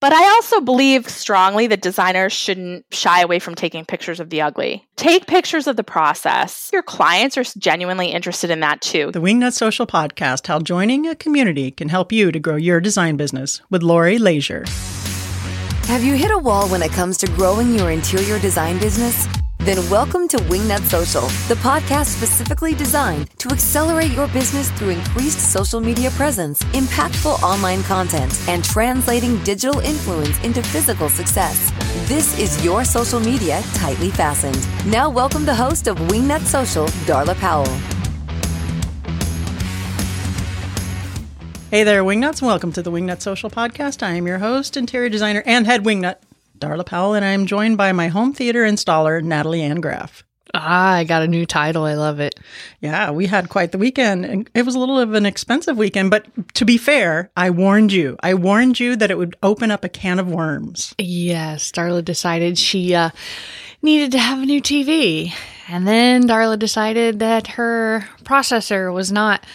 But I also believe strongly that designers shouldn't shy away from taking pictures of the ugly. Take pictures of the process. Your clients are genuinely interested in that too. The Wingnut Social Podcast How Joining a Community Can Help You to Grow Your Design Business with Lori Leisure. Have you hit a wall when it comes to growing your interior design business? Then welcome to Wingnut Social, the podcast specifically designed to accelerate your business through increased social media presence, impactful online content, and translating digital influence into physical success. This is your social media tightly fastened. Now welcome the host of Wingnut Social, Darla Powell. Hey there, Wingnuts, and welcome to the Wingnut Social Podcast. I am your host, interior designer, and head wingnut, Darla Powell, and I'm joined by my home theater installer, Natalie Ann Graff. Ah, I got a new title. I love it. Yeah, we had quite the weekend. and It was a little of an expensive weekend, but to be fair, I warned you. I warned you that it would open up a can of worms. Yes, Darla decided she uh, needed to have a new TV. And then Darla decided that her processor was not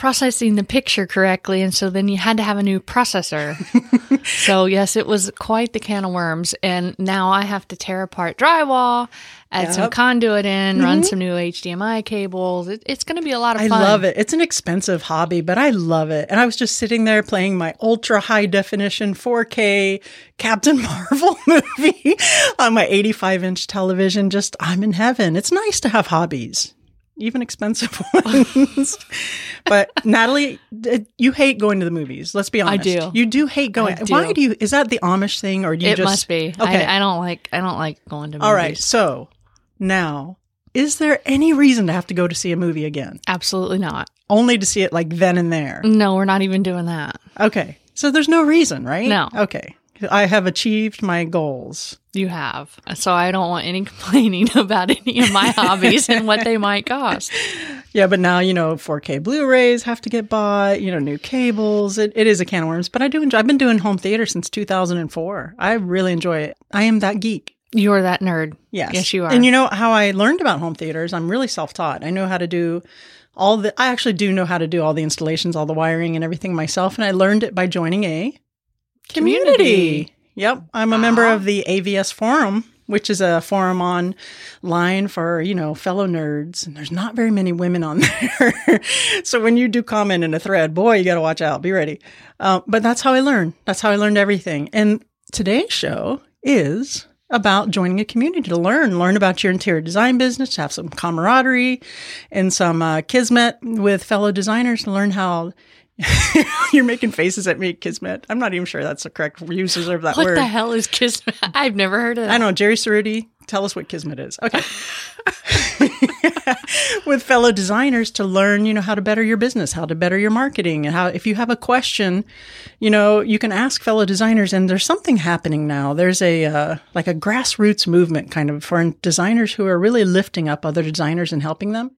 processing the picture correctly. And so then you had to have a new processor. so, yes, it was quite the can of worms. And now I have to tear apart drywall, add some conduit in, run mm-hmm. some new HDMI cables. It, it's going to be a lot of I fun. I love it. It's an expensive hobby, but I love it. And I was just sitting there playing my ultra high definition 4K Captain Marvel movie on my 85 inch television. Just, I'm in heaven. It's nice to have hobbies, even expensive ones. but Natalie, d- you hate going to the movies. Let's be honest. I do. You do hate going. I do. Why do you? Is that the Amish thing, or do you It just? must be. Okay. I, I don't like. I don't like going to. Movies. All right. So now, is there any reason to have to go to see a movie again? Absolutely not. Only to see it like then and there. No, we're not even doing that. Okay. So there's no reason, right? No. Okay. I have achieved my goals. You have. So I don't want any complaining about any of my hobbies and what they might cost. Yeah, but now, you know, 4K Blu-rays have to get bought, you know, new cables. It, it is a can of worms, but I do enjoy I've been doing home theater since 2004. I really enjoy it. I am that geek. You're that nerd. Yes. Yes, you are. And you know how I learned about home theaters? I'm really self-taught. I know how to do all the I actually do know how to do all the installations, all the wiring and everything myself, and I learned it by joining a community. Community. Yep, I'm a member of the AVS forum, which is a forum online for, you know, fellow nerds, and there's not very many women on there. so when you do comment in a thread, boy, you got to watch out. Be ready. Uh, but that's how I learned. That's how I learned everything. And today's show is about joining a community to learn, learn about your interior design business, to have some camaraderie and some uh, kismet with fellow designers to learn how you're making faces at me, kismet. I'm not even sure that's the correct usage of that what word. What the hell is kismet? I've never heard of that. I don't know, Jerry Cerruti, tell us what kismet is. Okay. With fellow designers to learn, you know, how to better your business, how to better your marketing, and how if you have a question, you know, you can ask fellow designers. And there's something happening now. There's a uh, like a grassroots movement, kind of, for designers who are really lifting up other designers and helping them.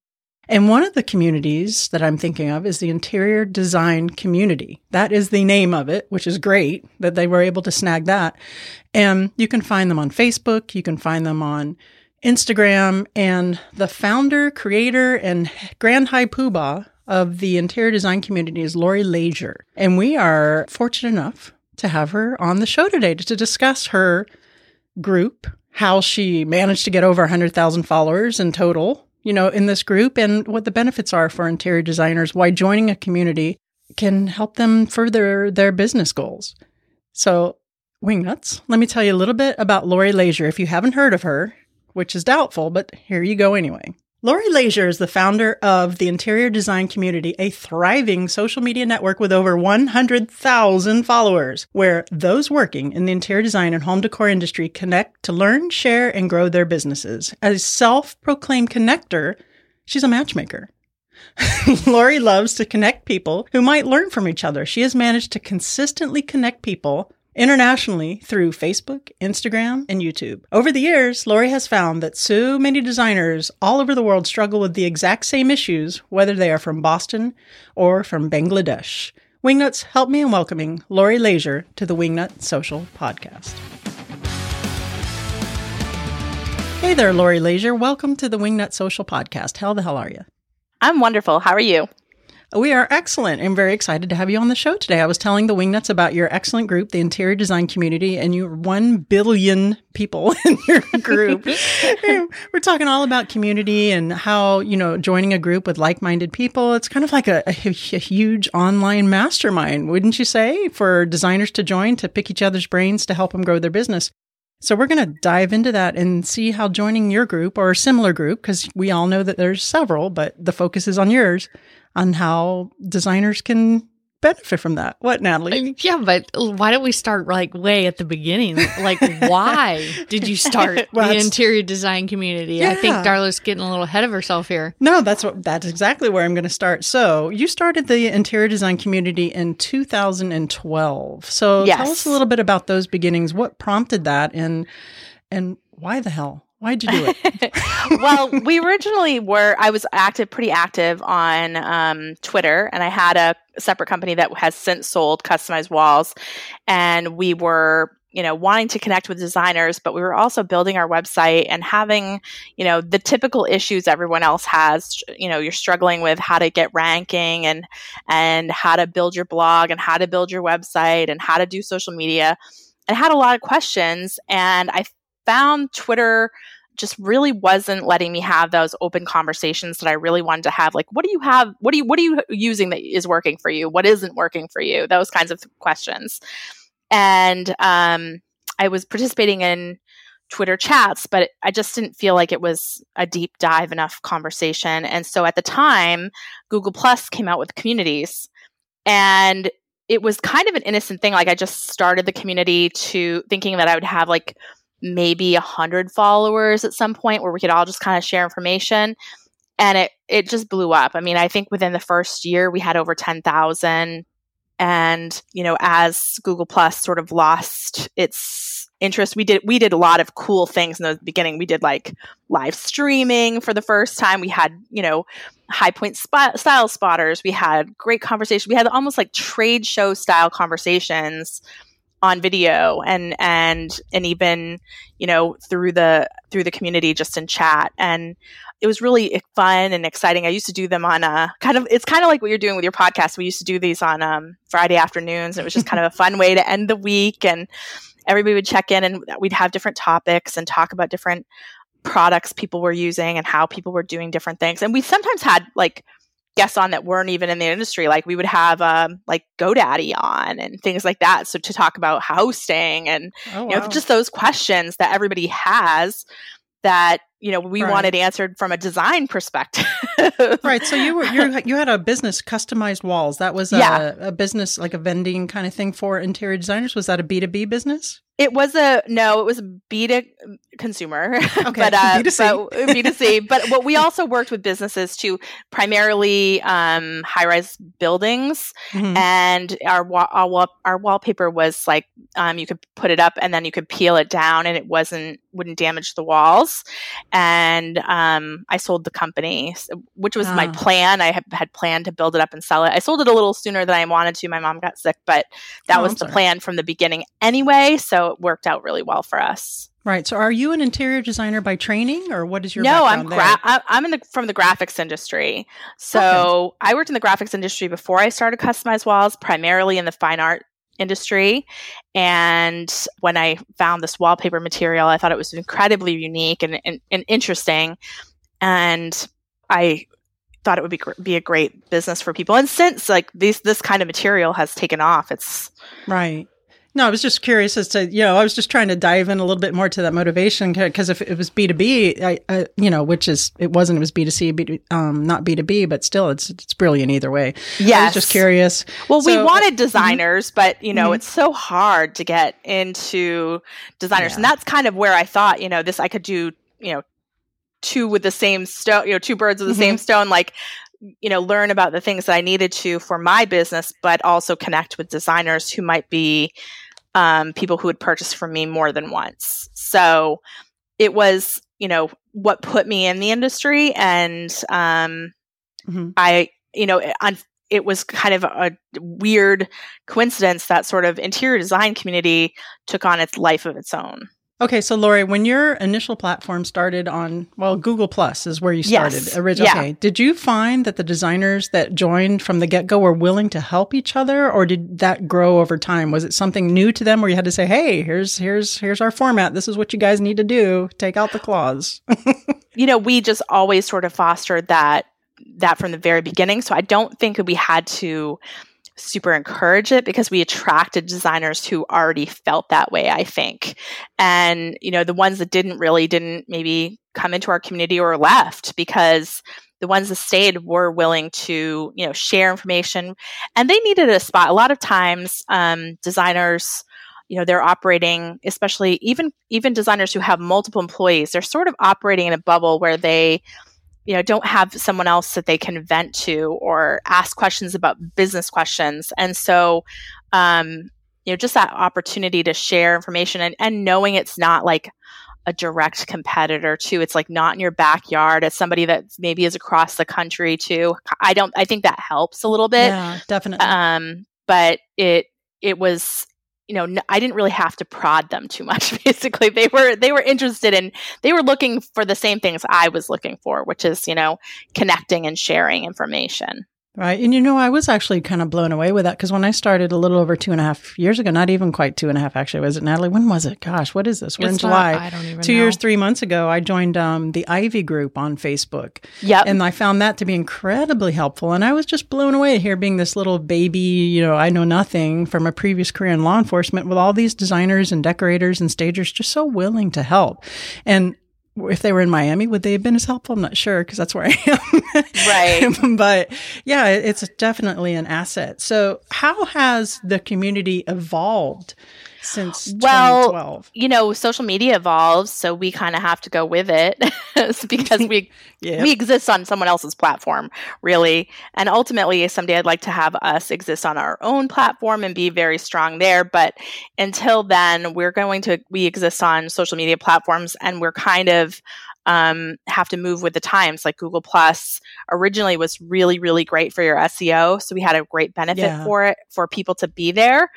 And one of the communities that I'm thinking of is the interior design community. That is the name of it, which is great that they were able to snag that. And you can find them on Facebook, you can find them on Instagram, and the founder, creator, and grand high poobah of the interior design community is Lori Leisure. And we are fortunate enough to have her on the show today to, to discuss her group, how she managed to get over 100,000 followers in total, you know, in this group, and what the benefits are for interior designers, why joining a community can help them further their business goals. So, Wingnuts, let me tell you a little bit about Lori Leisure if you haven't heard of her, which is doubtful, but here you go anyway. Lori Leisure is the founder of the Interior Design Community, a thriving social media network with over 100,000 followers, where those working in the interior design and home decor industry connect to learn, share, and grow their businesses. As a self proclaimed connector, she's a matchmaker. Lori loves to connect people who might learn from each other. She has managed to consistently connect people internationally through Facebook, Instagram, and YouTube. Over the years, Lori has found that so many designers all over the world struggle with the exact same issues, whether they are from Boston or from Bangladesh. Wingnuts, help me in welcoming Lori Leisure to the Wingnut Social Podcast. Hey there, Lori Leisure. Welcome to the Wingnut Social Podcast. How the hell are you? I'm wonderful. How are you? We are excellent and very excited to have you on the show today. I was telling the Wingnuts about your excellent group, the interior design community, and you're 1 billion people in your group. We're talking all about community and how, you know, joining a group with like minded people, it's kind of like a, a, a huge online mastermind, wouldn't you say, for designers to join to pick each other's brains to help them grow their business. So we're going to dive into that and see how joining your group or a similar group, because we all know that there's several, but the focus is on yours, on how designers can benefit from that. What, Natalie? Uh, yeah, but why don't we start like way at the beginning? Like, why did you start well, the interior design community? Yeah. I think Darla's getting a little ahead of herself here. No, that's what that's exactly where I'm going to start. So, you started the interior design community in 2012. So, yes. tell us a little bit about those beginnings. What prompted that, and and why the hell? Why'd you do it? well, we originally were, I was active, pretty active on um, Twitter, and I had a separate company that has since sold customized walls. And we were, you know, wanting to connect with designers, but we were also building our website and having, you know, the typical issues everyone else has. You know, you're struggling with how to get ranking and, and how to build your blog and how to build your website and how to do social media. I had a lot of questions, and I found Twitter just really wasn't letting me have those open conversations that I really wanted to have. Like, what do you have? What do you what are you using that is working for you? What isn't working for you? Those kinds of questions. And um, I was participating in Twitter chats, but I just didn't feel like it was a deep dive enough conversation. And so at the time, Google Plus came out with communities, and it was kind of an innocent thing. Like I just started the community to thinking that I would have like maybe a hundred followers at some point where we could all just kind of share information. And it it just blew up. I mean, I think within the first year we had over ten thousand. And, you know, as Google Plus sort of lost its interest, we did we did a lot of cool things in the beginning. We did like live streaming for the first time. We had, you know, high point sp- style spotters. We had great conversation. We had almost like trade show style conversations on video and and and even you know through the through the community just in chat and it was really fun and exciting. I used to do them on a kind of it's kind of like what you're doing with your podcast. We used to do these on um, Friday afternoons. and It was just kind of a fun way to end the week and everybody would check in and we'd have different topics and talk about different products people were using and how people were doing different things. And we sometimes had like guests on that weren't even in the industry. Like we would have um, like GoDaddy on and things like that. So to talk about hosting and oh, you know just those questions that everybody has that you know we right. wanted answered from a design perspective right so you were you you had a business customized walls that was a, yeah. a business like a vending kind of thing for interior designers was that a b2b business it was a no, it was a B to consumer, okay. but uh, B2C. But, B2C. but what we also worked with businesses to primarily um, high rise buildings, mm-hmm. and our, wa- our, wall- our wallpaper was like um, you could put it up and then you could peel it down, and it wasn't wouldn't damage the walls. And um, I sold the company, which was oh. my plan. I had, had planned to build it up and sell it. I sold it a little sooner than I wanted to. My mom got sick, but that oh, was the plan from the beginning anyway. So it worked out really well for us. Right. So, are you an interior designer by training, or what is your? No, I'm gra- I'm in the from the graphics industry. So okay. I worked in the graphics industry before I started customized walls, primarily in the fine art industry. And when I found this wallpaper material, I thought it was incredibly unique and, and, and interesting. And I thought it would be be a great business for people. And since like this this kind of material has taken off, it's right. No, I was just curious as to, you know, I was just trying to dive in a little bit more to that motivation because if it was B2B, I, I, you know, which is, it wasn't, it was B2C, B2, um, not B2B, but still it's, it's brilliant either way. Yeah. I was just curious. Well, so, we wanted uh, designers, mm-hmm. but, you know, mm-hmm. it's so hard to get into designers. Yeah. And that's kind of where I thought, you know, this, I could do, you know, two with the same stone, you know, two birds with the mm-hmm. same stone. Like, you know, learn about the things that I needed to for my business, but also connect with designers who might be um, people who had purchased from me more than once. So it was, you know, what put me in the industry. And um, mm-hmm. I, you know, it, it was kind of a weird coincidence that sort of interior design community took on its life of its own. Okay, so Lori, when your initial platform started on, well, Google Plus is where you started Yes. originally. Yeah. Okay, did you find that the designers that joined from the get go were willing to help each other, or did that grow over time? Was it something new to them where you had to say, "Hey, here's here's here's our format. This is what you guys need to do. Take out the claws." you know, we just always sort of fostered that that from the very beginning. So I don't think we had to super encourage it because we attracted designers who already felt that way, I think. And, you know, the ones that didn't really didn't maybe come into our community or left because the ones that stayed were willing to, you know, share information and they needed a spot. A lot of times, um, designers, you know they're operating especially even even designers who have multiple employees they're sort of operating in a bubble where they you know don't have someone else that they can vent to or ask questions about business questions. And so um you know just that opportunity to share information and, and knowing it's not like a direct competitor too it's like not in your backyard it's somebody that maybe is across the country too. I don't i think that helps a little bit. Yeah, definitely. um, but it it was you know I didn't really have to prod them too much. Basically, they were they were interested in they were looking for the same things I was looking for, which is you know connecting and sharing information. Right. And you know, I was actually kind of blown away with that because when I started a little over two and a half years ago, not even quite two and a half, actually, was it, Natalie? When was it? Gosh, what is this? We're in It's not- July. I don't even two know. years, three months ago, I joined um, the Ivy group on Facebook. Yep. And I found that to be incredibly helpful. And I was just blown away here being this little baby, you know, I know nothing from a previous career in law enforcement with all these designers and decorators and stagers just so willing to help. And if they were in Miami, would they have been as helpful? I'm not sure because that's where I am. Right. but yeah, it's definitely an asset. So, how has the community evolved since Well, 2012? you know, social media evolves, so we kind of have to go with it because we Yeah. we exist on someone else's platform, really. And ultimately, someday I'd like to have us exist on our own platform and be very strong there. But until then, we're going to we exist on social media platforms, and we're kind of um, have to move with the times. Like Google Plus originally was really really great for your SEO, so we had a great benefit Yeah. for it for people to be there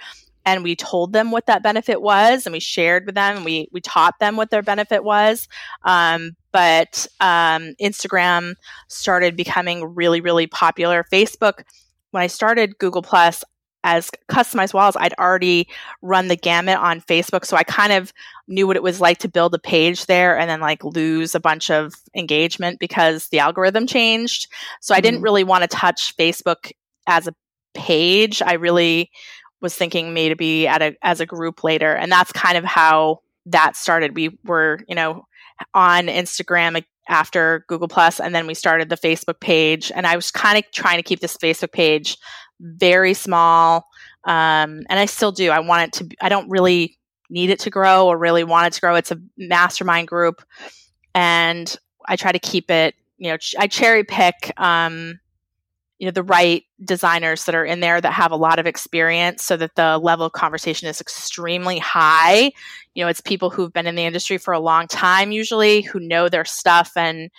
and we told them what that benefit was and we shared with them and we we taught them what their benefit was. Um, but um, instagram started becoming really really popular. Facebook when i started google plus as customized walls i'd already run the gamut on facebook so i kind of knew what it was like to build a page there and then like lose a bunch of engagement because the algorithm changed. So i didn't Mhm. really want to touch facebook as a page. I really was thinking maybe at a as a group later. And that's kind of how that started. We were you know on instagram after google plus and then we started the facebook page. And i was kind of trying to keep this facebook page very small um, and i still do. I want it to i don't really need it to grow or really want it to grow. It's a mastermind group and i try to keep it you know ch- i cherry pick um, you know the right designers that are in there that have a lot of experience so that the level of conversation is extremely high. You know it's people who've been in the industry for a long time usually who know their stuff and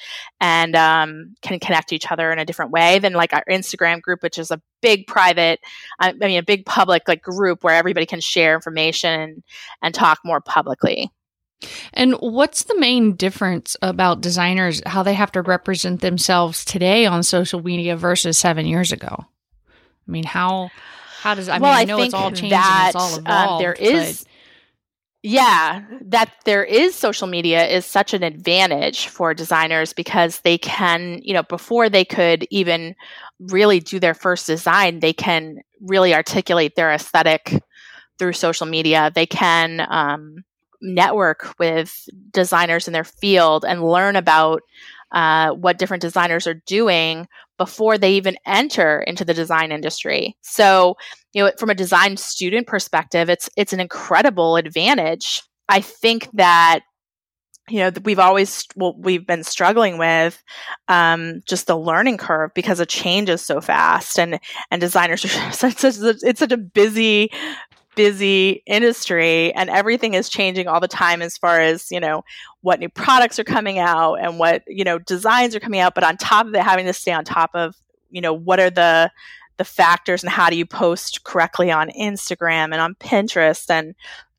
and um, can connect each other in a different way than like our instagram group which is a big private i I mean a big public like group where everybody can share information and, and talk more publicly And what's the main difference about designers, how they have to represent themselves today on social media versus seven years ago? I mean, how how does I well, mean I I know it's all changed that it's all um, evolved. there is, yeah, that there is social media is such an advantage for designers because they can, you know, before they could even really do their first design, they can really articulate their aesthetic through social media. They can um, network with designers in their field and learn about uh, what different designers are doing before they even enter into the design industry. So, you know, from a design student perspective, it's it's an incredible advantage. I think that you know we've always well, we've been struggling with um, just the learning curve because it changes so fast, and and designers are such, it's such a busy busy industry and everything is changing all the time as far as you know what new products are coming out and what you know designs are coming out. But on top of it having to stay on top of you know what are the the factors and how do you post correctly on instagram and on pinterest and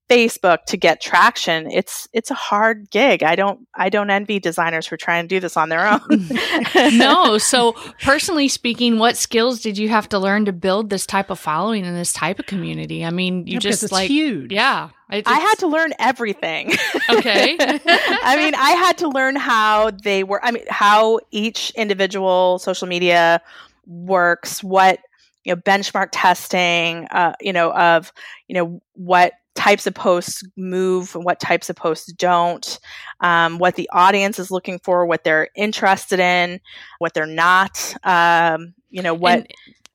Facebook to get traction, it's it's a hard gig. I don't I don't envy designers who are trying to do this on their own. no. So personally speaking, what skills did you have to learn to build this type of following and this type of community? I mean, you Yeah, just it's like huge. yeah. It, I had to learn everything. okay. I mean, I had to learn how they were. I mean, how each individual social media works. What you know, benchmark testing. Uh, you know, of you know what types of posts move and what types of posts don't. Um, what the audience is looking for, what they're interested in, what they're not. Um, you know what. And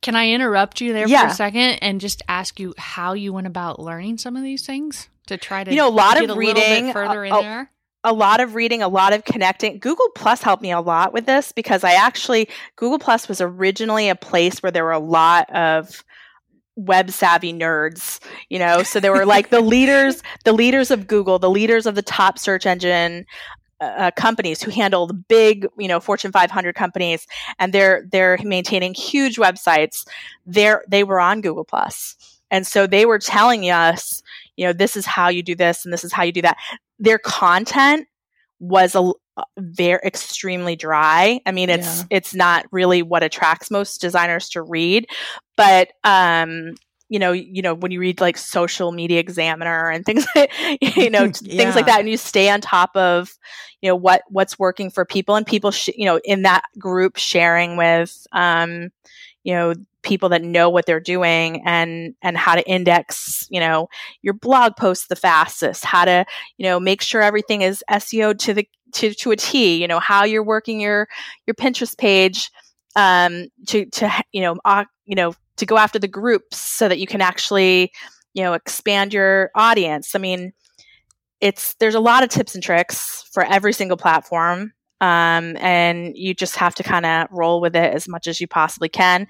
can I interrupt you there Yeah. for a second and just ask you how you went about learning some of these things to try to You know, a lot of a reading, further in uh, oh, there? a lot of reading, a lot of connecting. Google Plus helped me a lot with this because I actually Google Plus was originally a place where there were a lot of web savvy nerds, you know. So there were like the leaders, the leaders of Google, the leaders of the top search engine uh, companies who handle the big, you know, Fortune 500 companies, and they're they're maintaining huge websites. They're they were on Google Plus, and so they were telling us, you know, this is how you do this, and this is how you do that. Their content was a very extremely dry. I mean, it's Yeah. it's not really what attracts most designers to read, but um, you know, you know, when you read like Social Media Examiner and things, like, you know, t- things like that, and you stay on top of, you know, what what's working for people, and people, sh- you know, in that group sharing with, um, you know, people that know what they're doing and and how to index, you know, your blog posts the fastest, how to, you know, make sure everything is SEO to the to to a T, you know, how you're working your your Pinterest page um to to you know uh, you know to go after the groups so that you can actually you know expand your audience. I mean it's there's a lot of tips and tricks for every single platform um, and you just have to kind of roll with it as much as you possibly can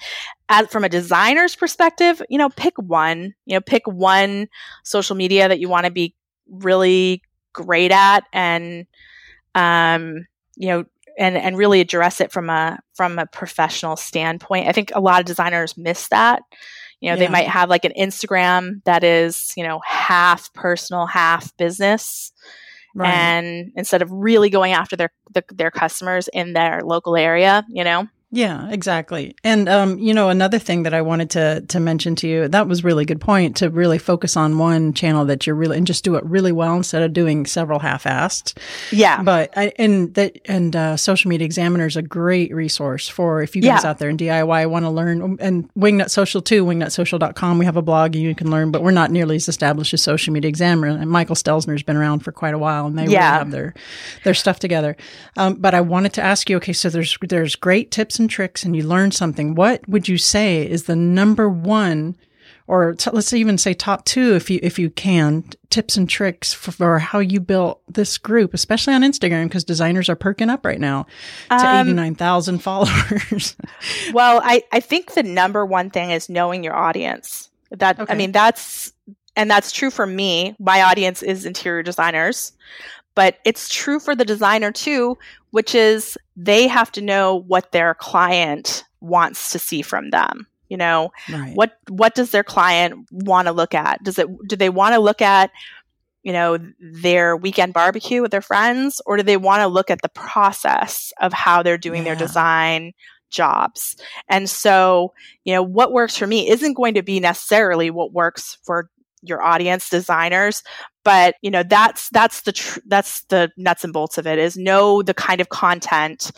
as from a designer's perspective you know pick one you know pick one social media that you want to be really great at and um, you know and and really address it from a from a professional standpoint. I think a lot of designers miss that. You know, Yeah. they might have like an Instagram that is, you know, half personal, half business. Right. And instead of really going after their the, their customers in their local area, you know. Yeah, exactly. And um, you know, another thing that I wanted to to mention to you, that was really good point to really focus on one channel that you're really and just do it really well instead of doing several half-assed. Yeah. But I, and that and uh, Social Media Examiner is a great resource for if you guys Yeah. out there in DIY want to learn. And Wingnut Social too, wingnutsocial.com. We have a blog and you can learn, but we're not nearly as established as Social Media Examiner. And Michael Stelzner's been around for quite a while, and they really Yeah. have their their stuff together. Um, but I wanted to ask you, okay, so there's there's great tips and tricks, and you learn something. What would you say is the number one? Or t- let's even say top two, if you if you can, tips and tricks for, for how you built this group, especially on Instagram, because designers are perking up right now to Um, eighty nine thousand followers. Well, I, I think the number one thing is knowing your audience. That Okay. I mean, that's and that's true for me. My audience is interior designers, but it's true for the designer too, which is they have to know what their client wants to see from them. You know, right. what what does their client want to look at? Does it do they want to look at you know their weekend barbecue with their friends or do they want to look at the process of how they're doing their design jobs and so you know what works for me isn't going to be necessarily what works for your audience designers but you know that's that's the tr- that's the nuts and bolts of it is know the kind of content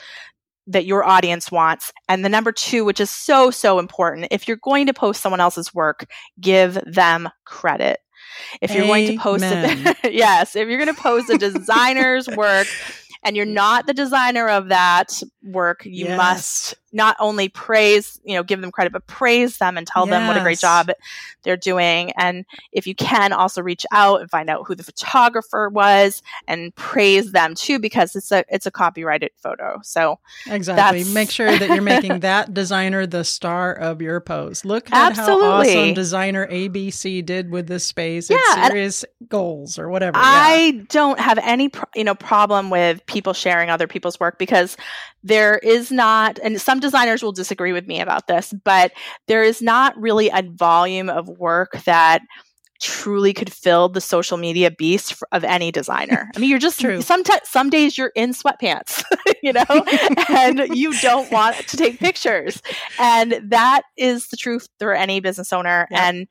that your audience wants and the number two which is so so important if you're going to post someone else's work give them credit if you're going to post Amen. it yes if you're going to post a designer's work and you're not the designer of that work you Yes. must not only praise you know give them credit but praise them and tell them what a great job they're doing and if you can also reach out and find out who the photographer was and praise them too because it's a it's a copyrighted photo so Exactly. Make sure that you're making that designer the star of your post. Look at how awesome designer ABC did with this space. Yeah, it's and- serious goals or whatever. yeah. I don't have any pro- you know problem with people sharing other people's work because there is not and some designers will disagree with me about this but there is not really a volume of work that truly could fill the social media beast of any designer. I mean, you're just True. some t- some days you're in sweatpants, you know, and you don't want to take pictures, and that is the truth for any business owner. And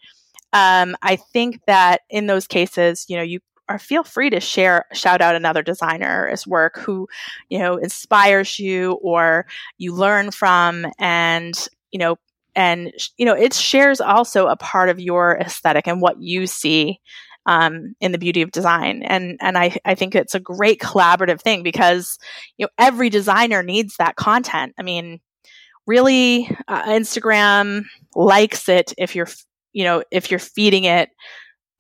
um, I think that in those cases, you know, you are feel free to share shout out another designer's work who you know inspires you or you learn from and you know and you know it shares also a part of your aesthetic and what you see um, in the beauty of design. And and I, I think it's a great collaborative thing because you know every designer needs that content. I mean really uh, instagram likes it if you're you know if you're feeding it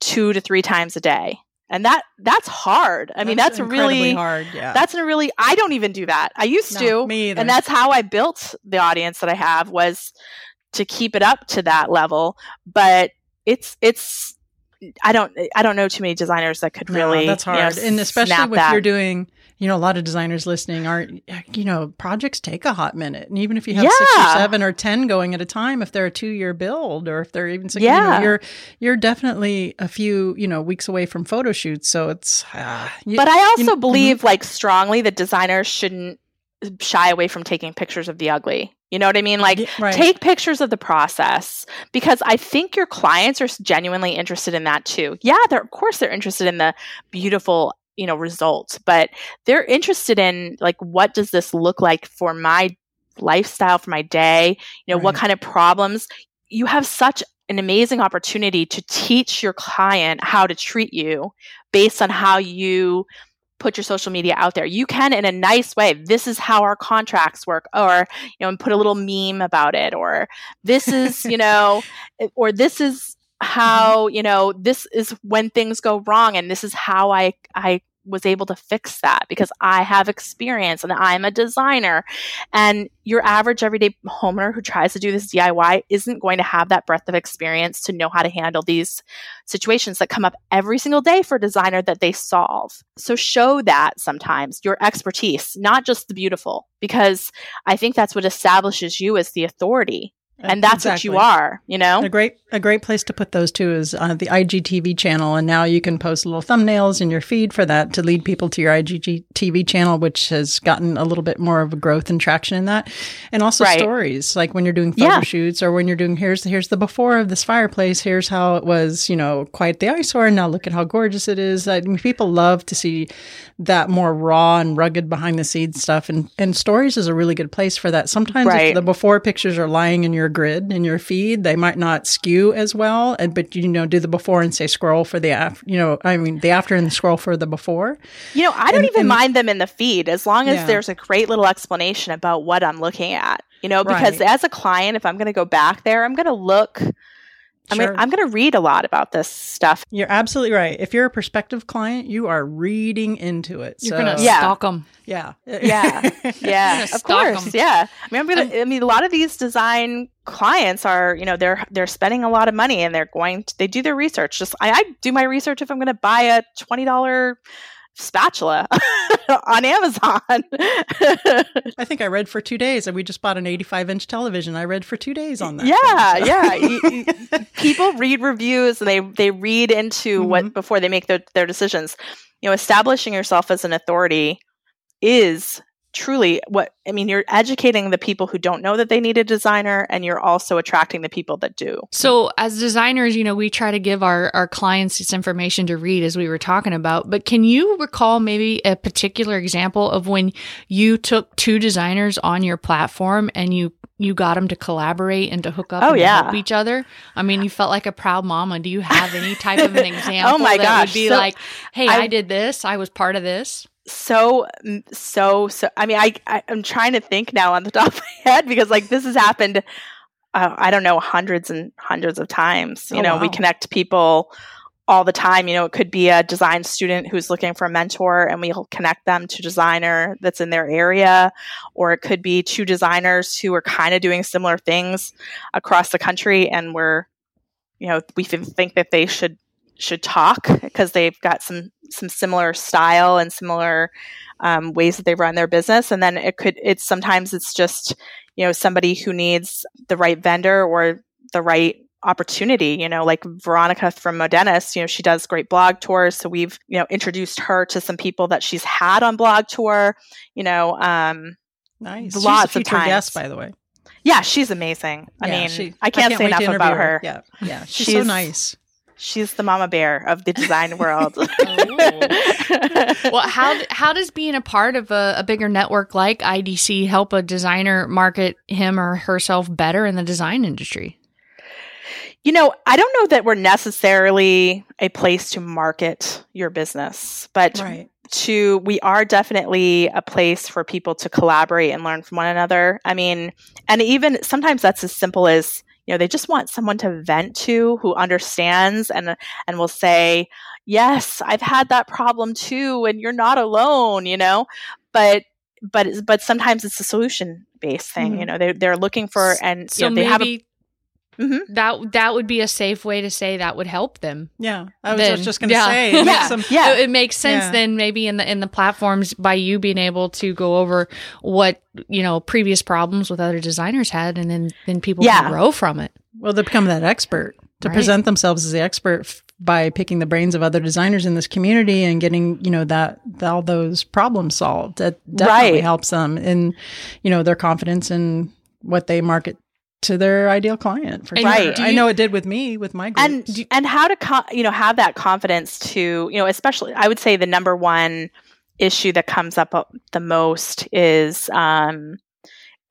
two to three times a day and that that's hard. I that's mean, that's really hard. Yeah, that's a really. I don't even do that. I used no, to, me either. and that's how I built the audience that I have was to keep it up to that level. But it's it's. I don't I don't know too many designers that could really. No, that's hard, you know, and especially if that. you're doing you know, a lot of designers listening are, you know, projects take a hot minute. And even if you have yeah. six or seven or 10 going at a time, if they're a two year build or if they're even six, yeah. you know, you're, you're definitely a few, you know, weeks away from photo shoots. So it's, uh, you, but I also you, believe mm-hmm. like strongly that designers shouldn't shy away from taking pictures of the ugly. You know what I mean? Like, right. take pictures of the process because I think your clients are genuinely interested in that too. Yeah, they're of course they're interested in the beautiful you know results but they're interested in like what does this look like for my lifestyle for my day you know right. what kind of problems you have such an amazing opportunity to teach your client how to treat you based on how you put your social media out there you can in a nice way this is how our contracts work or you know and put a little meme about it or this is you know or this is Mm-hmm. how you know this is when things go wrong and this is how i i was able to fix that because I have experience and I'm a designer. And your average everyday homeowner who tries to do this DIY isn't going to have that breadth of experience to know how to handle these situations that come up every single day for a designer that they solve. So show that sometimes your expertise, not just the beautiful, because I think that's what establishes you as the authority and that's exactly. what you are you know a great a great place to put those two is on the igtv channel and now you can post little thumbnails in your feed for that to lead people to your igtv channel which has gotten a little bit more of a growth and traction in that and also right. stories like when you're doing photo yeah. shoots or when you're doing here's here's the before of this fireplace here's how it was you know quite the eyesore now look at how gorgeous it is I mean, people love to see that more raw and rugged behind the scenes stuff and and stories is a really good place for that sometimes right. the before pictures are lying in your grid in your feed. They might not skew as well, and but you know, do the before and say scroll for the after. You know, I mean, the after and the scroll for the before. You know, I don't and, even and, mind them in the feed as long as yeah. there's a great little explanation about what I'm looking at. You know, because right. as a client, if I'm going to go back there, I'm going to look I mean, I'm going to read a lot about this stuff. You're absolutely right. If you're a prospective client, you are reading into it. You're so. going to yeah. stalk them. Yeah. Yeah. Yeah. of course. Them. Yeah. I mean, I'm going to, I mean, a lot of these design clients are, you know, they're, they're spending a lot of money and they're going to, they do their research. Just, I, I do my research if I'm going to buy a $20 spatula on Amazon. I think I read for two days, and we just bought an 85 inch television. I read for two days on that. Yeah, thing, so. yeah. People read reviews and they they read into mm-hmm. what before they make their their decisions. You know, establishing yourself as an authority is truly what I mean, you're educating the people who don't know that they need a designer and you're also attracting the people that do. So as designers, you know, we try to give our, our clients this information to read as we were talking about, but can you recall maybe a particular example of when you took two designers on your platform and you you got them to collaborate and to hook up oh, and yeah. help each other. I mean, you felt like a proud mama. Do you have any type of an example oh my that gosh. would be so like, hey, I, I did this, I was part of this? So so so i mean I, I am trying to think now on the top of my head because like this has happened uh, i don't know hundreds and hundreds of times. You oh, know wow. we connect people all the time. You know it could be a design student who's looking for a mentor and we'll connect them to designer that's in their area. Or it could be two designers who are kind of doing similar things across the country and we're you know we think that they should should talk because they've got some some similar style and similar um, ways that they run their business and then it could it's sometimes it's just you know somebody who needs the right vendor or the right opportunity you know like veronica from Modenus you know she does great blog tours so we've you know introduced her to some people that she's had on blog tour you know um Nice. Lots She's a of featured guest, times. by the way. yeah she's amazing i Yeah, mean she- i can't say wait to enough about her. her Yeah, yeah. She's, so nice. She's the mama bear of the design world oh. well, how how does being a part of a, a bigger network like IDC help a designer market him or herself better in the design industry? You know, I don't know that we're necessarily a place to market your business, but Right. to we are definitely a place for people to collaborate and learn from one another. I mean, and even sometimes that's as simple as you know they just want someone to vent to who understands and and will say, "Yes, I've had that problem too, and you're not alone." You know, but but but sometimes it's a solution based thing. You Mhm. know, they they're looking for and So you know, they have a maybe Mhm. that that would be a safe way to say that would help them. Yeah. I was Then, just going to yeah. say, it makes Yeah. them- Yeah. It, it makes sense Yeah. then maybe in the in the platforms by you being able to go over what you know previous problems with other designers had, and then then people Yeah. can grow from it. well, they become that expert to Right. present themselves as the expert f- by picking the brains of other designers in this community and getting, you know, that, all those problems solved. That definitely Right. helps them in, you know, their confidence in what they market to their ideal client. For And sure. Right. do I know it did with me with my group. and and how to co- you know have that confidence to you know especially i would say the number one issue that comes up uh, the most is um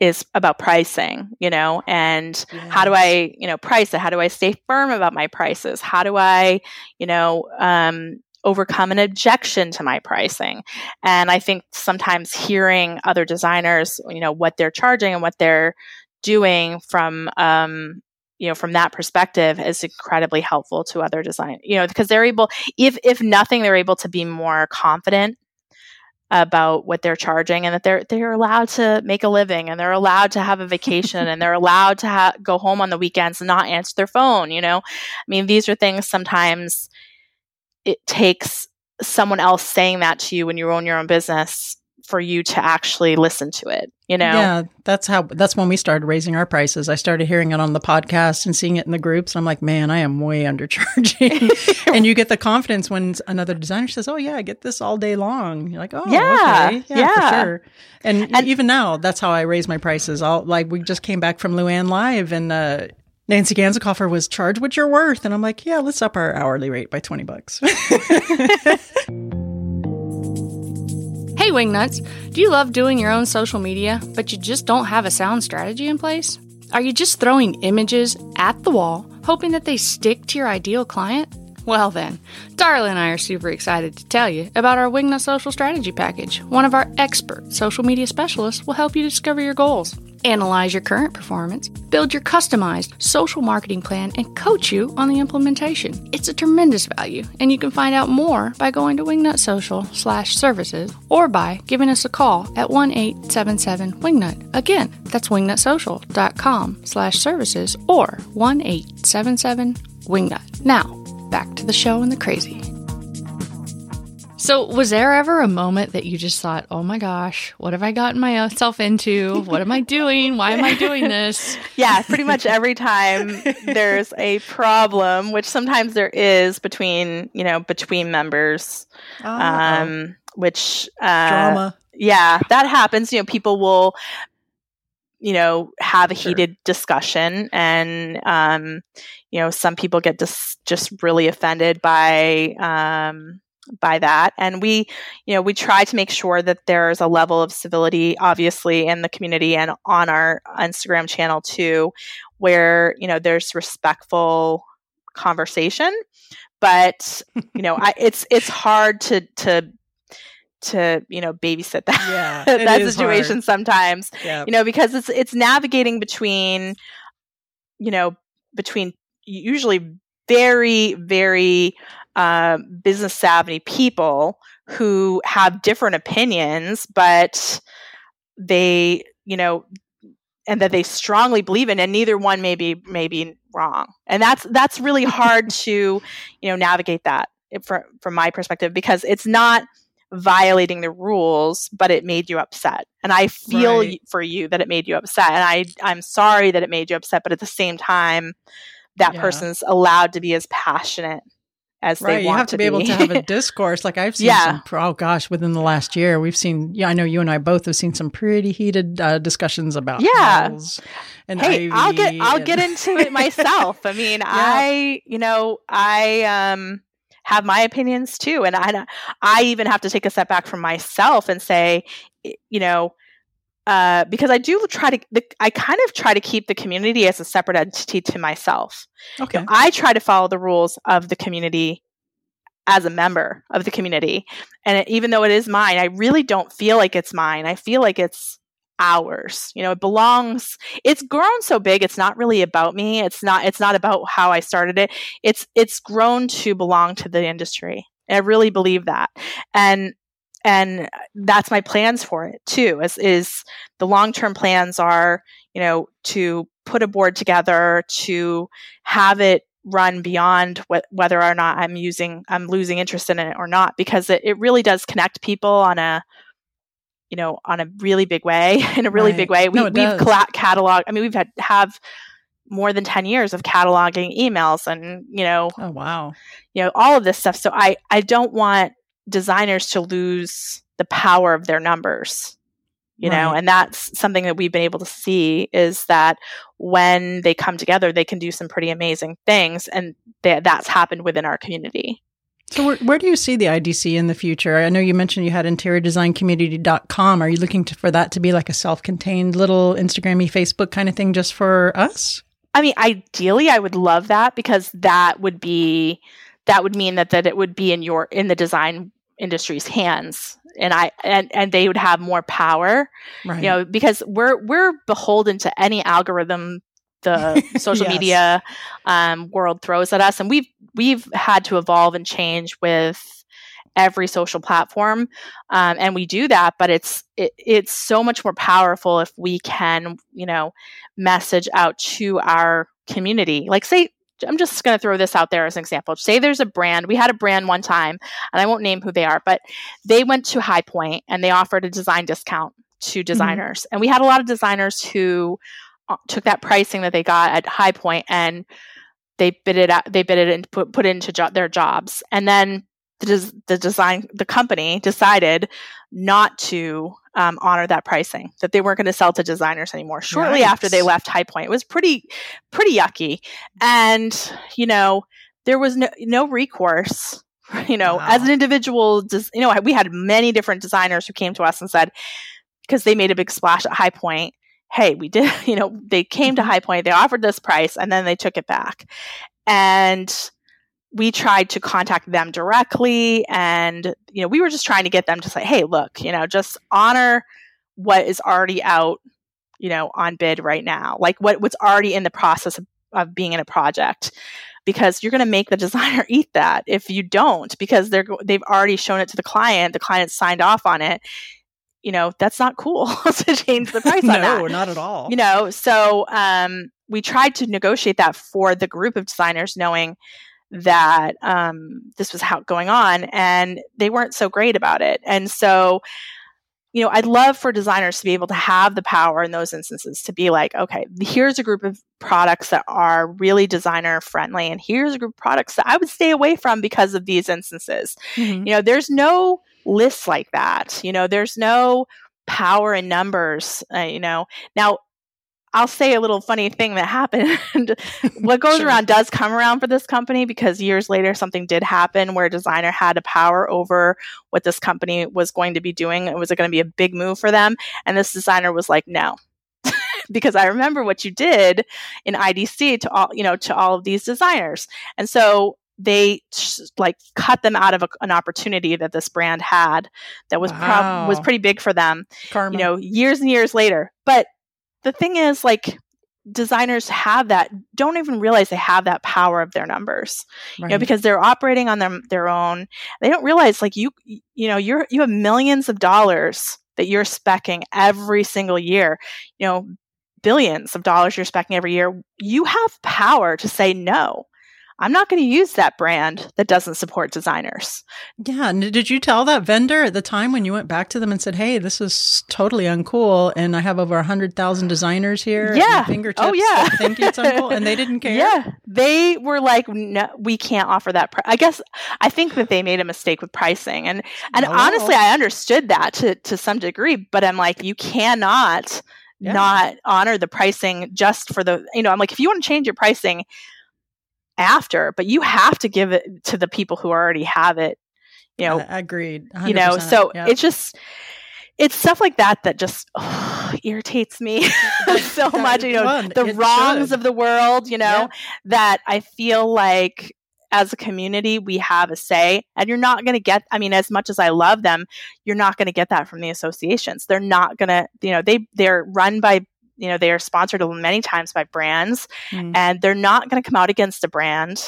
is about pricing you know and how do i you know price it how do i stay firm about my prices how do i you know um overcome an objection to my pricing and i think sometimes hearing other designers you know what they're charging and what they're doing from um you know from that perspective is incredibly helpful to other design you know because they're able if if nothing they're able to be more confident about what they're charging and that they're they're allowed to make a living and they're allowed to have a vacation and they're allowed to ha- go home on the weekends and not answer their phone you know? I mean these are things sometimes it takes someone else saying that to you when you own your own business for you to actually listen to it you know Yeah, that's how. That's when we started raising our prices. I started hearing it on the podcast and seeing it in the groups. And I'm like, man, I am way undercharging. and you get the confidence when another designer says, "Oh yeah, I get this all day long." You're like, "Oh Yeah, okay. yeah, yeah. for sure." And, And- even now, that's how I raise my prices. I'll like we just came back from Luann Live and. uh Nancy Ganzekaufer was charged what you're worth. And I'm like, yeah, let's up our hourly rate by 20 bucks. Hey, Wingnuts, do you love doing your own social media, but you just don't have a sound strategy in place? Are you just throwing images at the wall, hoping that they stick to your ideal client? Well, then, Darla and I are super excited to tell you about our Wingnut Social Strategy Package. One of our expert social media specialists will help you discover your goals, analyze your current performance, build your customized social marketing plan, and coach you on the implementation. It's a tremendous value, and you can find out more by going to Wingnut Social slash services or by giving us a call at 1 877 Wingnut. Again, that's wingnutsocial.com slash services or 1 877 Wingnut. Now, back to the show and the crazy. So, was there ever a moment that you just thought, oh my gosh, what have I gotten myself into? What am I doing? Why am I doing this? yeah, pretty much every time there's a problem, which sometimes there is between, you know, between members, um, which, uh, Drama. yeah, that happens. You know, people will, you know, have a Sure. heated discussion and, um, you know, some people get dis- just really offended by, um, by that and we you know we try to make sure that there's a level of civility obviously in the community and on our instagram channel too where you know there's respectful conversation but you know I, it's it's hard to to to you know babysit that Yeah, that situation hard. sometimes Yeah. you know because it's it's navigating between you know between usually very very uh, business savvy people who have different opinions but they you know and that they strongly believe in and neither one may be may be wrong and that's that's really hard to you know navigate that from from my perspective because it's not violating the rules but it made you upset and i feel Right. for you that it made you upset and i i'm sorry that it made you upset but at the same time that Yeah. person's allowed to be as passionate as Right, they you have to be able to have a discourse. Like I've seen, Yeah. some, oh gosh, within the last year, we've seen. Yeah, I know you and I both have seen some pretty heated uh, discussions about Yeah. and hey i'll get ivy i'll get into it myself i mean i you know i um have my opinions too and i i even have to take a step back from myself and say you know uh, because I do try to, the, I kind of try to keep the community as a separate entity to myself. Okay. I try to follow the rules of the community as a member of the community. And it, even though it is mine, I really don't feel like it's mine. I feel like it's ours. You know, it belongs. It's grown so big. It's not really about me. It's not. It's not about how I started it. It's it's grown to belong to the industry. And I really believe that. And and uh, that's my plans for it too. Is is the long term plans are you know to put a board together to have it run beyond wh- whether or not I'm using I'm losing interest in it or not because it, it really does connect people on a you know on a really big way in a really Right. big way we, no, we've catalog I mean we've had have more than 10 years of cataloging emails and you know Oh wow. you know all of this stuff so I I don't want designers to lose the power of their numbers you know Right. and that's something that we've been able to see is that when they come together they can do some pretty amazing things and th- that's happened within our community So where, where do you see the IDC in the future? I know you mentioned you had interiordesigncommunity.com. Are you looking to, for that to be like a self-contained little Instagrammy, Facebook kind of thing just for us? i mean ideally i would love that because that would be that would mean that that it would be in your in the design industry's hands and i and and they would have more power Right. you know because we're we're beholden to any algorithm the social Yes. media um, world throws at us and we've we've had to evolve and change with every social platform um, and we do that but it's it, it's so much more powerful if we can you know message out to our community like say i'm just going to throw this out there as an example. Say there's a brand we had a brand one time and i won't name who they are but they went to high point and they offered a design discount to designers. And we had a lot of designers who uh, took that pricing that they got at high point and they bid it out they bid it and put, put it into jo- their jobs. And then the, the design the company decided not to um, honor that pricing that they weren't going to sell to designers anymore shortly after they left high point. It was pretty pretty yucky. And you know there was no, no recourse you know Wow. as an individual you know we had many different designers who came to us and said because they made a big splash at high point hey we did you know they came to high point they offered this price and then they took it back. And we tried to contact them directly and you know we were just trying to get them to say hey look you know just honor what is already out you know on bid right now like what what's already in the process of, of being in a project. Because you're going to make the designer eat that if you don't because they're they've already shown it to the client the client signed off on it. You know that's not cool to change the price on that. no, not at all. you know so um, we tried to negotiate that for the group of designers knowing that um, this was how going on and they weren't so great about it. And so you know i'd love for designers to be able to have the power in those instances to be like okay here's a group of products that are really designer friendly and here's a group of products that i would stay away from because of these instances. Mhm. you know there's no lists like that. You know there's no power in numbers uh, you know. Now i'll say a little funny thing that happened. What goes Sure. around does come around for this company because years later something did happen where a designer had a power over what this company was going to be doing. It was it going to be a big move for them? And this designer was like no. Because i remember what you did in idc to all you know to all of these designers. And so they like cut them out of a, an opportunity that this brand had that was prob- was pretty big for them Karma. you know years and years later. But the thing is like designers have that don't even realize they have that power of their numbers you know because they're operating on them their own. They don't realize like you you know you're you have millions of dollars that you're specking every single year you know billions of dollars you're specking every year. You have power to say no I'm not going to use that brand that doesn't support designers. Yeah. And did you tell that vendor at the time when you went back to them and said, hey, this is totally uncool and I have over 100,000 designers here? Yeah. fingertips oh, yeah. think it's uncool. And they didn't care? Yeah. They were like, no, we can't offer that. Pri-. I guess I think that they made a mistake with pricing. And, and Oh. honestly, I understood that to, to some degree, but I'm like, you cannot Yeah. not honor the pricing just for the, you know, I'm like, if you want to change your pricing after, but you have to give it to the people who already have it, you know, I- agreed. you know so it's just it's stuff like that that just oh, irritates me so That- much you know well, the it wrongs should. of the world you know Yeah. that i feel like as a community we have a say and you're not going to get i mean as much as i love them you're not going to get that from the associations they're not going to you know they they're run by you know they are sponsored many times by brands Mm. and they're not going to come out against a brand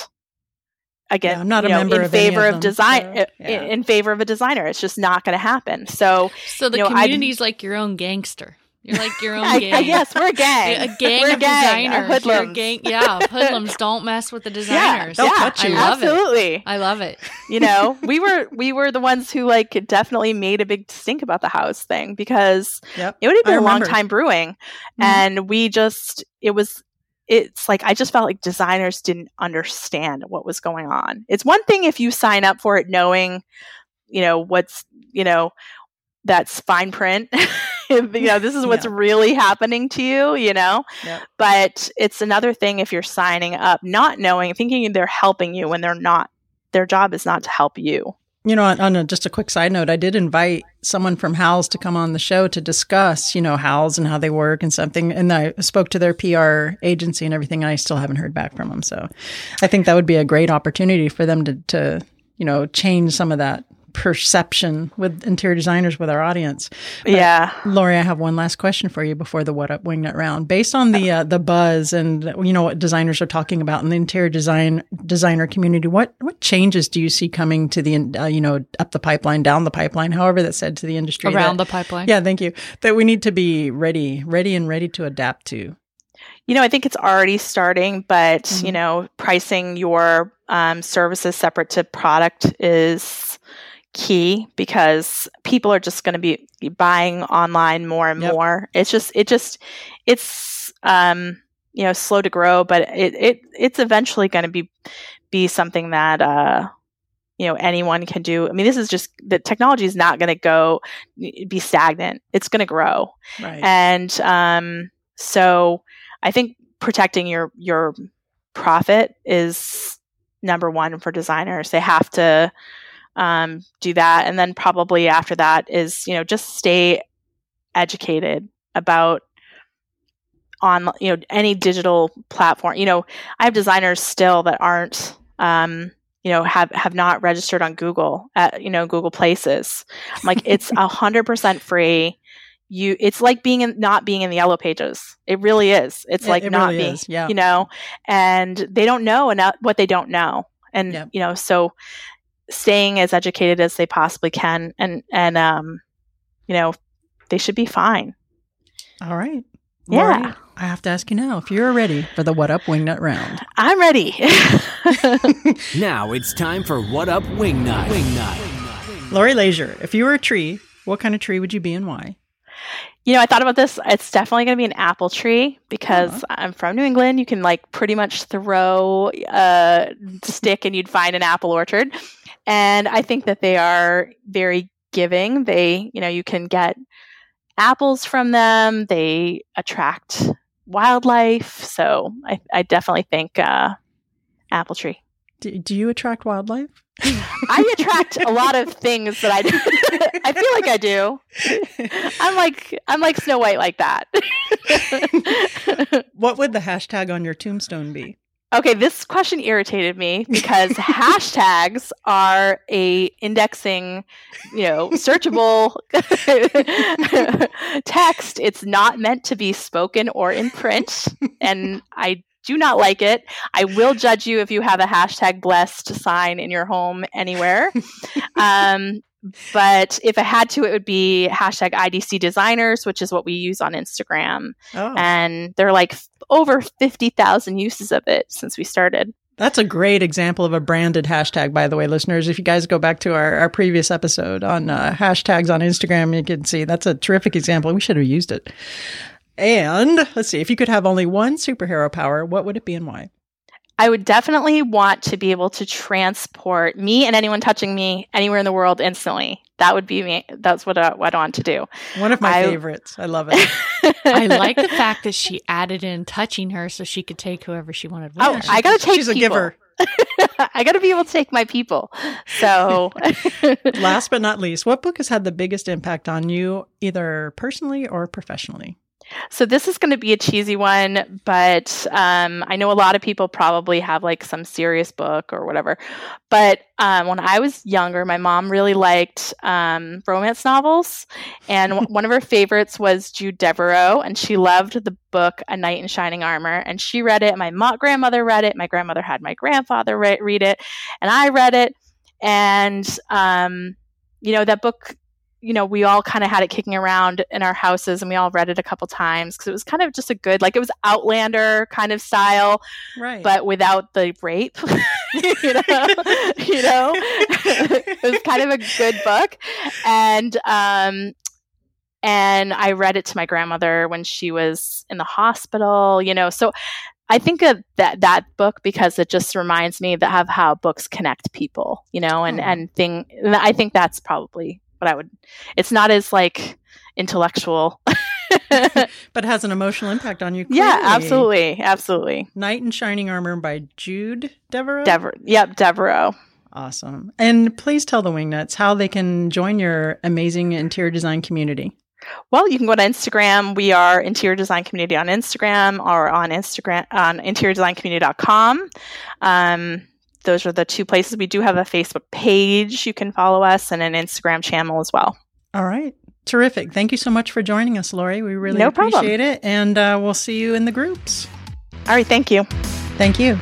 again Yeah, I'm not a know, member in of favor of of, design so, yeah. in favor of a designer it's just not going to happen so So the You know, I- community's like your own gangster. You're like your own gang. I- yes we're a gang a gang we're of designers. You're a hoodlums. gang, yeah, hoodlums. Don't mess with the yeah, designers. They'll yeah, cut you. I love it. absolutely I love it. you know we were we were the ones who like definitely made a big stink about the Houzz thing because Yep. it would have I been a long time brewing Mhm. and we just it was it's like i just felt like designers didn't understand what was going on it's one thing if you sign up for it knowing you know what's you know that's fine print you know this is what's Yeah. really happening to you you know Yep. but it's another thing if you're signing up not knowing thinking they're helping you when they're not their job is not to help you You know, on, on a, just a quick side note, I did invite someone from Houzz to come on the show to discuss, you know, Houzz and how they work and something. And I spoke to their PR agency and everything. And I still haven't heard back from them. So I think that would be a great opportunity for them to, to you know, change some of that perception with interior designers with our audience. yeah Lori, I have one last question for you before the What Up Wingnut round. Based on the uh, the buzz and you know what designers are talking about in the interior design designer community, what what changes do you see coming to the uh, you know up the pipeline, down the pipeline, however that's said to the industry? Around that- the pipeline. yeah, thank you. That we need to be ready, ready and ready to adapt to. you know i think it's already starting but Mhm. you know pricing your um, services separate to product is key because people are just going to be buying online more and Yep. more it's just it just it's um you know slow to grow but it, it it's eventually going to be be something that uh you know anyone can do i mean this is just the technology is not going to go be stagnant it's going to grow Right. and um, so I think protecting your your profit is number one for designers. They have to um, do that, and then probably after that is you know just stay educated about on you know any digital platform. You know, I have designers still that aren't. Um, you know, have have not registered on Google at you know Google Places. Like it's a hundred percent free you it's like being in not being in the yellow pages it really is it's It- like it not really being is, yeah. you know and they don't know enough what they don't know and Yep. you know so staying as educated as they possibly can and and um you know they should be fine All right. Yeah. Lori, I have to ask you now if you're ready for the What Up Wingnut round. i'm ready Now it's time for What Up Wingnut. Wingnut. Lori Leisure, if you were a tree, what kind of tree would you be and why? You know, I thought about this. It's definitely going to be an apple tree because I'm from New England. You can like pretty much throw a stick and you'd find an apple orchard. And I think that they are very giving. They, you know, you can get apples from them. They attract wildlife. So I, I definitely think uh, apple tree. Do, do you attract wildlife? I attract a lot of things that I do. I feel like I do. I'm like I'm like Snow White like that. What would the hashtag on your tombstone be? okay, this question irritated me because hashtags are a indexing, you know, searchable text. It's not meant to be spoken or in print, and I do not like it. I will judge you if you have a hashtag blessed sign in your home anywhere. um, but if I had to, it would be hashtag IDC designers, which is what we use on Instagram. Oh, And there are like f- over 50,000 uses of it since we started. That's a great example of a branded hashtag, by the way, listeners. If you guys go back to our, our previous episode on uh, hashtags on Instagram, you can see that's a terrific example. We should have used it. And let's see, if you could have only one superhero power, what would it be and why? I would definitely want to be able to transport me and anyone touching me anywhere in the world instantly. That would be me. That's what I, what I want to do. One of my I- favorites. I love it. I like the fact that she added in touching her so she could take whoever she wanted. with Oh, her. I gotta take She's a giver. I got to be able to take my people. So, Last but not least, what book has had the biggest impact on you, either personally or professionally? So this is going to be a cheesy one, but um, I know a lot of people probably have like some serious book or whatever. But um, when I was younger, my mom really liked um, romance novels, and w- one of her favorites was Jude Deveraux, and she loved the book A Knight in Shining Armor, and she read it. My mo- grandmother read it. My grandmother had my grandfather re- read it, and I read it, and um, you know that book you know, we all kind of had it kicking around in our houses and we all read it a couple times because it was kind of just a good, like it was Outlander kind of style, Right. but without the rape. you know, you know, it was kind of a good book, and um, and I read it to my grandmother when she was in the hospital. You know, so I think of that that book because it just reminds me that of how books connect people. You know, and Oh. and thing. I think that's probably what I would. It's not as like intellectual. but has an emotional impact on you. yeah, absolutely, absolutely. Knight in Shining Armor by Jude Deveraux. Dever- yep, Deveraux. Awesome. And please tell the Wingnuts how they can join your amazing interior design community. Well, you can go to Instagram. We are Interior Design Community on Instagram or on Instagram on interiordesigncommunity.com. Um, those are the two places. We do have a Facebook page. You can follow us and an Instagram channel as well. All right. Terrific. Thank you so much for joining us, Lori. We really No problem. appreciate it. And uh, we'll see you in the groups. All right. Thank you. Thank you.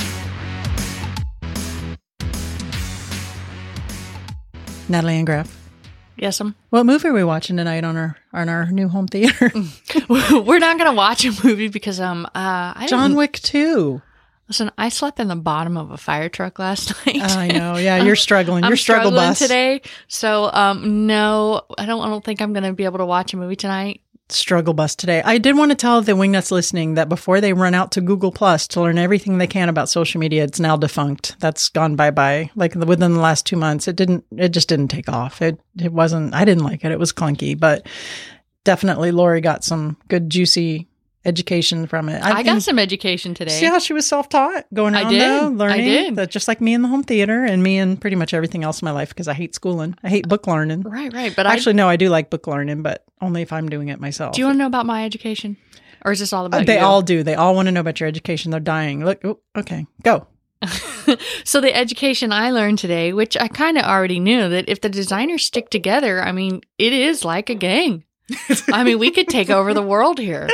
Natalie and Graff. yes, I'm. What movie are we watching tonight on our on our new home theater? We're not gonna watch a movie because um uh I John didn't- Wick 2. Listen, I slept in the bottom of a fire truck last night. I know. Yeah, you're struggling. You're struggle struggling bus. today, so um no, I don't. I don't think I'm gonna be able to watch a movie tonight. struggle bus today. I did want to tell the wingnuts listening that before they run out to Google Plus to learn everything they can about social media, it's now defunct. That's gone bye bye. Like within the last two months, it didn't. It just didn't take off. It it wasn't. I didn't like it. It was clunky, but definitely Lori got some good juicy education from it. I, got some education today. See how she was self taught, going I around did. though, I learning. did. That just like me in the home theater and me in pretty much everything else in my life because I hate schooling. I hate book learning. right, right. But Actually, no, I do like book learning, but only if I'm doing it myself. Do you want to know about my education, or is this all about Uh, they you? all do. They all want to know about your education. They're dying. Look, oh, okay, go. so the education I learned today, which I kind of already knew, that if the designers stick together, I mean, it is like a gang. I mean, we could take over the world here.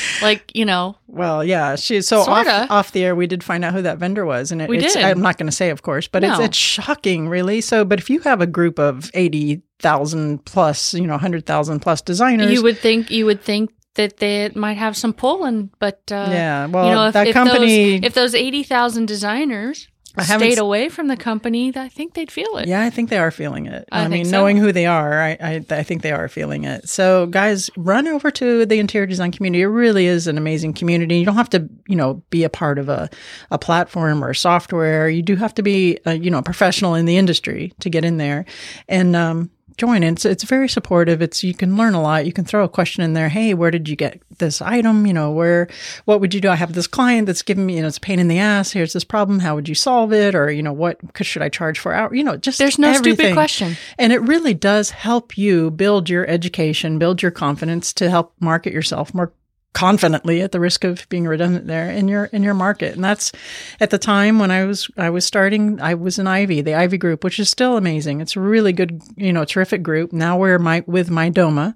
Like, you know, Well, yeah, she. So off, Sorta. off the air, we did find out who that vendor was, and it, We it's, did. I'm not going to say, of course, but it's No. it's shocking, really. So, but if you have a group of eighty thousand plus, you know, hundred thousand plus designers, you would think you would think that they might have some pull pulling, but uh, yeah. Well, you know, if, that if company. those, if those eighty thousand designers I stayed away from the company, I think they'd feel it. Yeah, I think they are feeling it. I I, mean, so. knowing who they are, I, I I think they are feeling it. So, guys, run over to the interior design community. It really is an amazing community. You don't have to, you know, be a part of a, a platform or software. You do have to be, a, you know, a professional in the industry to get in there and um, join. It's it's very supportive. It's you can learn a lot. You can throw a question in there. Hey, where did you get this item? You know, where what would you do? I have this client that's giving me, you know, it's a pain in the ass. Here's this problem. How would you solve it? Or you know, what should I charge for out? You know, just There's no stupid question. And it really does help you build your education, build your confidence to help market yourself more confidently at the risk of being redundant there in your in your market. And that's at the time when I was I was starting, I was in Ivy, the Ivy group, which is still amazing. It's a really good, you know, terrific group. Now we're my with MyDoma,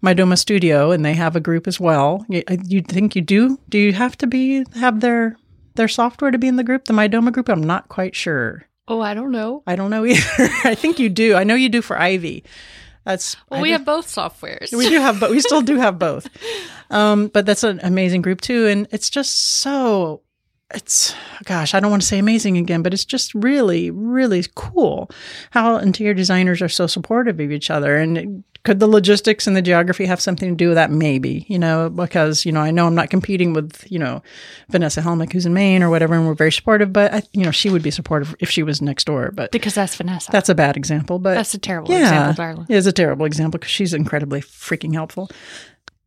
my Doma Studio, and they have a group as well. You, uh, you think you do? Do you have to be have their their software to be in the group, the MyDoma group? I'm not quite sure. Oh, I don't know. I don't know either. I think you do. I know you do for Ivy. That's Well, I we do- have both softwares. we do have, but we still do have both. Um, but that's an amazing group too, and it's just so it's gosh, I don't want to say amazing again, but it's just really, really cool how interior designers are so supportive of each other. And could the logistics and the geography have something to do with that? Maybe, you know, because, you know, I know I'm not competing with, you know, Vanessa Helmick, who's in Maine or whatever, and we're very supportive, but, I, you know, she would be supportive if she was next door. But Because that's Vanessa. that's a bad example, but That's a terrible yeah, example, darling. It is a terrible example because she's incredibly freaking helpful.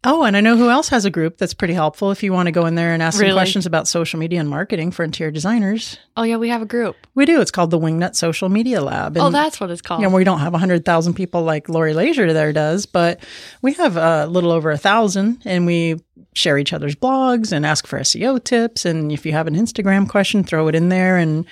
Oh, and I know who else has a group that's pretty helpful if you want to go in there and ask some questions about social media and marketing for interior designers. oh, yeah, we have a group. We do. It's called the Wingnut Social Media Lab. oh, that's what it's called. you know, we don't have 100,000 people like Lori Leisure there does, but we have a little over a thousand and we share each other's blogs and ask for SEO tips. And if you have an Instagram question, throw it in there. And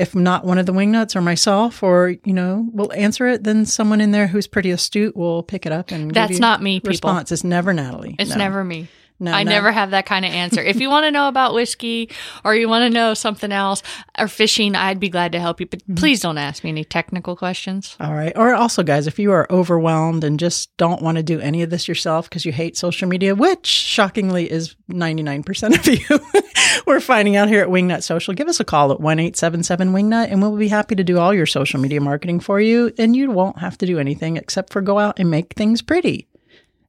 if not one of the wingnuts or myself or, you know, we'll answer it, then someone in there who's pretty astute will pick it up and give That's not me, people. response. It's never Natalie. It's No. never me. No, I no. never have that kind of answer. if you want to know about whiskey or you want to know something else or fishing, I'd be glad to help you. But mm-hmm. please don't ask me any technical questions. All right. Or also, guys, if you are overwhelmed and just don't want to do any of this yourself because you hate social media, which shockingly is 99% of you, we're finding out here at Wingnut Social, give us a call at 1 877 Wingnut and we'll be happy to do all your social media marketing for you. And you won't have to do anything except for go out and make things pretty.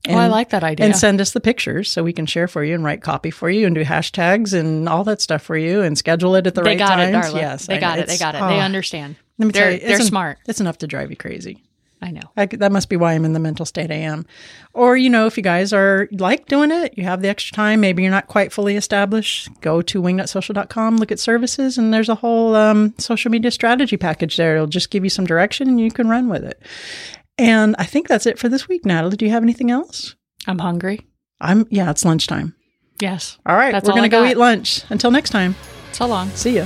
Oh, I like that idea. And send us the pictures so we can share for you and write copy for you and do hashtags and all that stuff for you and schedule it at the they right got times. it. Yes, they I got know. it. They got it. They oh, understand. Let me They're, tell you, they're en- smart. It's enough to drive you crazy. I know. I, that must be why I'm in the mental state I am. Or, you know, if you guys are like doing it, you have the extra time, maybe you're not quite fully established, go to wingnutsocial.com, look at services, and there's a whole um, social media strategy package there. It'll just give you some direction and you can run with it. And I think that's it for this week, Natalie. Do you have anything else? I'm hungry. I'm, yeah, it's lunchtime. Yes. All right, That's we're all to go eat lunch. Until next time, So long. see ya.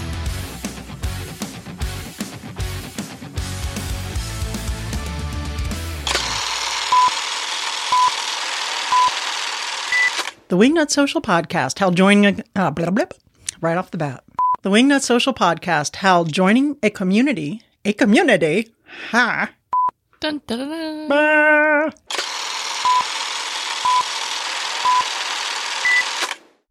The Wingnut Social Podcast, how joining a uh, blah, blah, blah, right off the bat. The Wingnut Social Podcast, how joining a community, a community, ha, Dun, dun, dun,